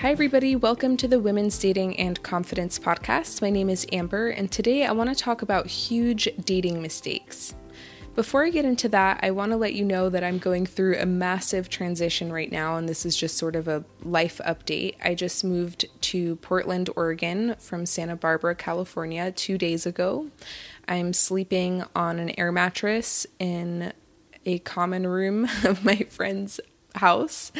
Hi, everybody. Welcome to the Women's Dating and Confidence Podcast. My name is Amber, and today I want to talk about huge dating mistakes. Before I get into that, I want to let you know that I'm going through a massive transition right now, and this is just sort of a life update. I just moved to Portland, Oregon from Santa Barbara, California, two days ago. I'm sleeping on an air mattress in a common room of my friend's house.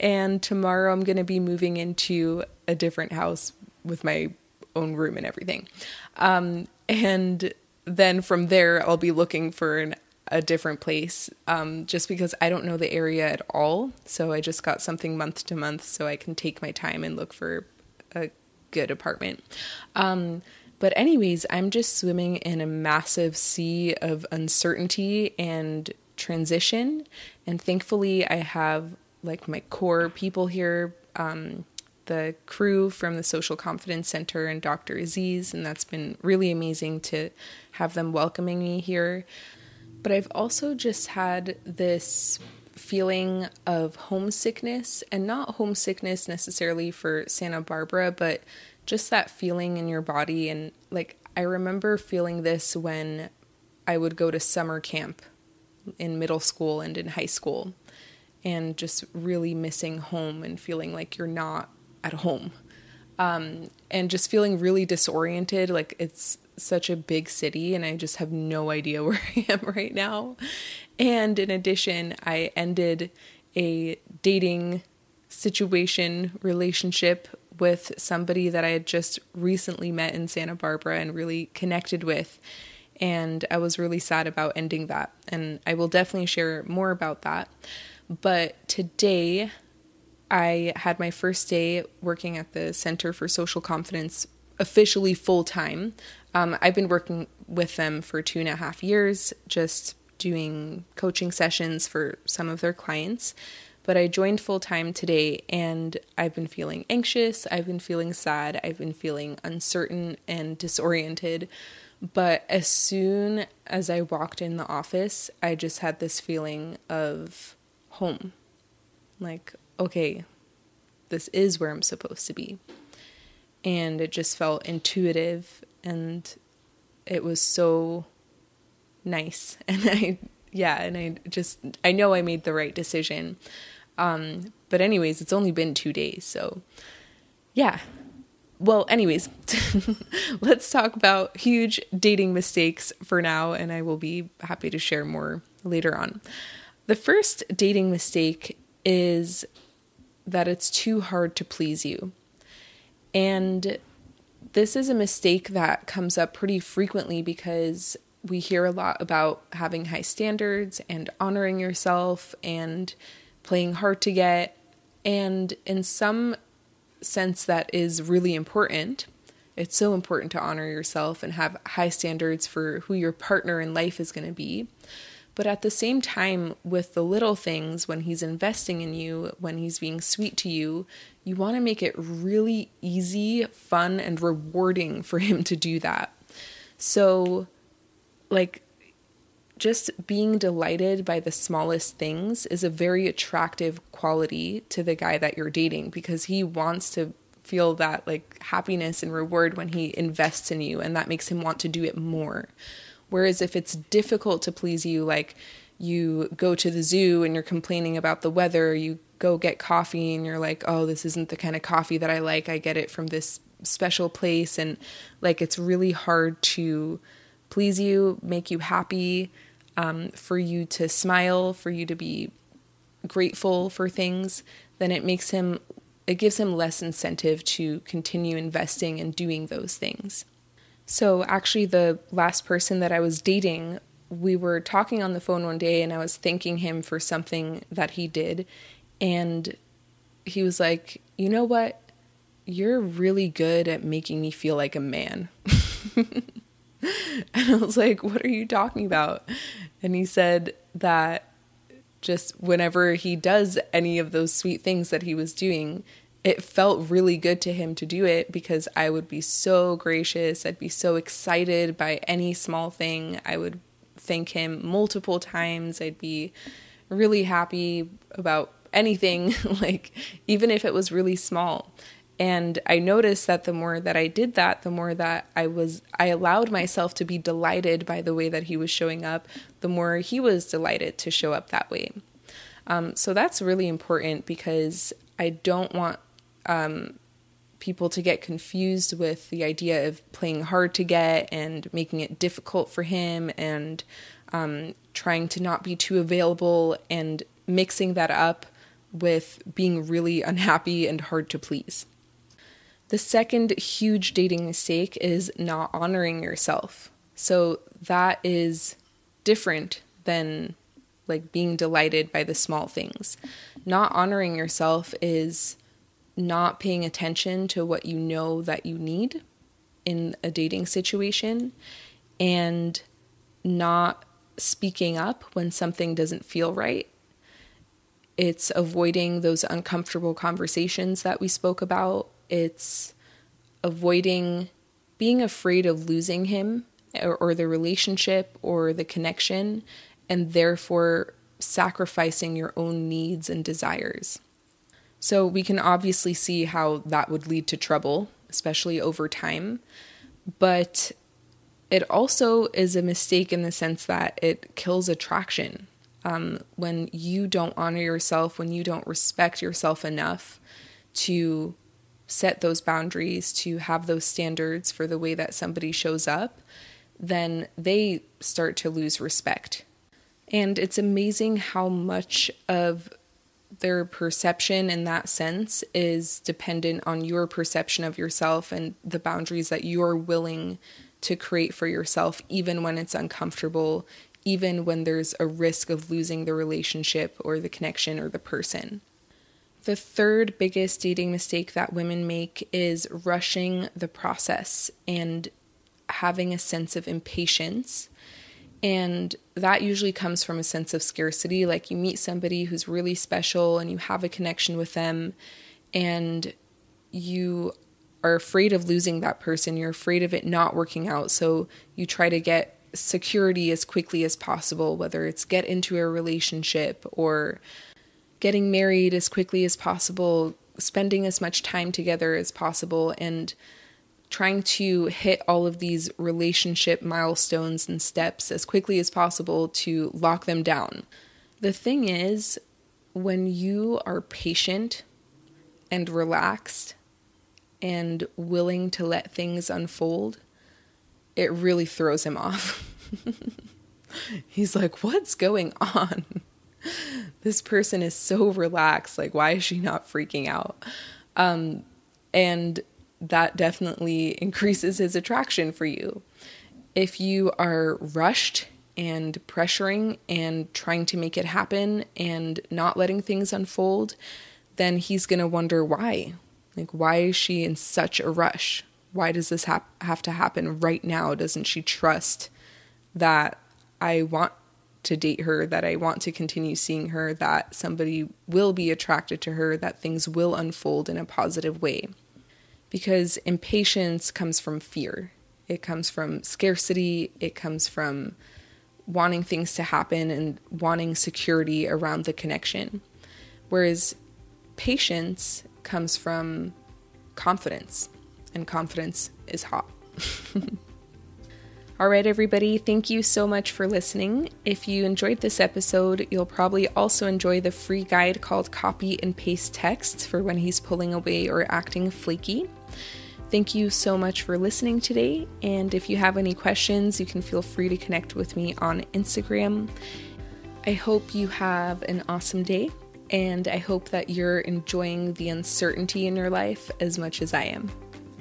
And tomorrow I'm going to be moving into a different house with my own room and everything. Um, and then from there, I'll be looking for an, a different place um, just because I don't know the area at all. So I just got something month to month so I can take my time and look for a good apartment. Um, but, anyways, I'm just swimming in a massive sea of uncertainty and transition. And thankfully, I have like my core people here, um, the crew from the Social Confidence Center and Dr. Aziz, and that's been really amazing to have them welcoming me here. But I've also just had this feeling of homesickness, and not homesickness necessarily for Santa Barbara, but just that feeling in your body. And like, I remember feeling this when I would go to summer camp in middle school and in high school and just really missing home and feeling like you're not at home. Um, and just feeling really disoriented like it's such a big city and i just have no idea where i am right now. And in addition i ended a dating situation relationship with somebody that i had just recently met in santa barbara and really connected with and I was really sad about ending that. And I will definitely share more about that. But today, I had my first day working at the Center for Social Confidence officially full time. Um, I've been working with them for two and a half years, just doing coaching sessions for some of their clients. But I joined full time today and I've been feeling anxious, I've been feeling sad, I've been feeling uncertain and disoriented but as soon as I walked in the office, I just had this feeling of home. Like, okay, this is where I'm supposed to be. And it just felt intuitive and it was so nice. And I, yeah, and I just, I know I made the right decision. Um, but, anyways, it's only been two days. So, yeah, well, anyways, let's talk about huge dating mistakes for now, and I will be happy to share more later on. The first dating mistake is that it's too hard to please you. And this is a mistake that comes up pretty frequently because we hear a lot about having high standards and honoring yourself and playing hard to get. And in some sense that is really important. It's so important to honor yourself and have high standards for who your partner in life is going to be. But at the same time, with the little things, when he's investing in you, when he's being sweet to you, you want to make it really easy, fun, and rewarding for him to do that. So, like, just being delighted by the smallest things is a very attractive quality to the guy that you're dating because he wants to feel that like happiness and reward when he invests in you and that makes him want to do it more. Whereas if it's difficult to please you like you go to the zoo and you're complaining about the weather, you go get coffee and you're like, "Oh, this isn't the kind of coffee that I like. I get it from this special place." And like it's really hard to please you, make you happy um, for you to smile, for you to be grateful for things, then it makes him, it gives him less incentive to continue investing and doing those things. So, actually, the last person that I was dating, we were talking on the phone one day and I was thanking him for something that he did. And he was like, You know what? You're really good at making me feel like a man. And I was like, What are you talking about? And he said that just whenever he does any of those sweet things that he was doing, it felt really good to him to do it because I would be so gracious. I'd be so excited by any small thing. I would thank him multiple times. I'd be really happy about anything, like even if it was really small. And I noticed that the more that I did that, the more that I was, I allowed myself to be delighted by the way that he was showing up, the more he was delighted to show up that way. Um, so that's really important because I don't want um, people to get confused with the idea of playing hard to get and making it difficult for him and um, trying to not be too available and mixing that up with being really unhappy and hard to please. The second huge dating mistake is not honoring yourself. So that is different than like being delighted by the small things. Not honoring yourself is not paying attention to what you know that you need in a dating situation and not speaking up when something doesn't feel right. It's avoiding those uncomfortable conversations that we spoke about. It's avoiding being afraid of losing him or, or the relationship or the connection, and therefore sacrificing your own needs and desires. So we can obviously see how that would lead to trouble, especially over time. But it also is a mistake in the sense that it kills attraction. Um, when you don't honor yourself, when you don't respect yourself enough to set those boundaries, to have those standards for the way that somebody shows up, then they start to lose respect. And it's amazing how much of their perception in that sense is dependent on your perception of yourself and the boundaries that you're willing to create for yourself, even when it's uncomfortable, even when there's a risk of losing the relationship or the connection or the person. The third biggest dating mistake that women make is rushing the process and having a sense of impatience and that usually comes from a sense of scarcity. Like you meet somebody who's really special and you have a connection with them, and you are afraid of losing that person. You're afraid of it not working out. So you try to get security as quickly as possible, whether it's get into a relationship or getting married as quickly as possible, spending as much time together as possible. And trying to hit all of these relationship milestones and steps as quickly as possible to lock them down. The thing is, when you are patient and relaxed and willing to let things unfold, it really throws him off. He's like, What's going on? this person is so relaxed. Like, why is she not freaking out? Um, and that definitely increases his attraction for you. If you are rushed and pressuring and trying to make it happen and not letting things unfold, then he's going to wonder why. Like, why is she in such a rush? Why does this ha- have to happen right now? Doesn't she trust that I want to date her, that I want to continue seeing her, that somebody will be attracted to her, that things will unfold in a positive way? because impatience comes from fear. It comes from scarcity, it comes from wanting things to happen and wanting security around the connection. Whereas patience comes from confidence, and confidence is hot. All right, everybody, thank you so much for listening. If you enjoyed this episode, you'll probably also enjoy the free guide called Copy and Paste Texts for when he's pulling away or acting flaky. Thank you so much for listening today. And if you have any questions, you can feel free to connect with me on Instagram. I hope you have an awesome day, and I hope that you're enjoying the uncertainty in your life as much as I am.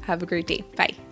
Have a great day. Bye.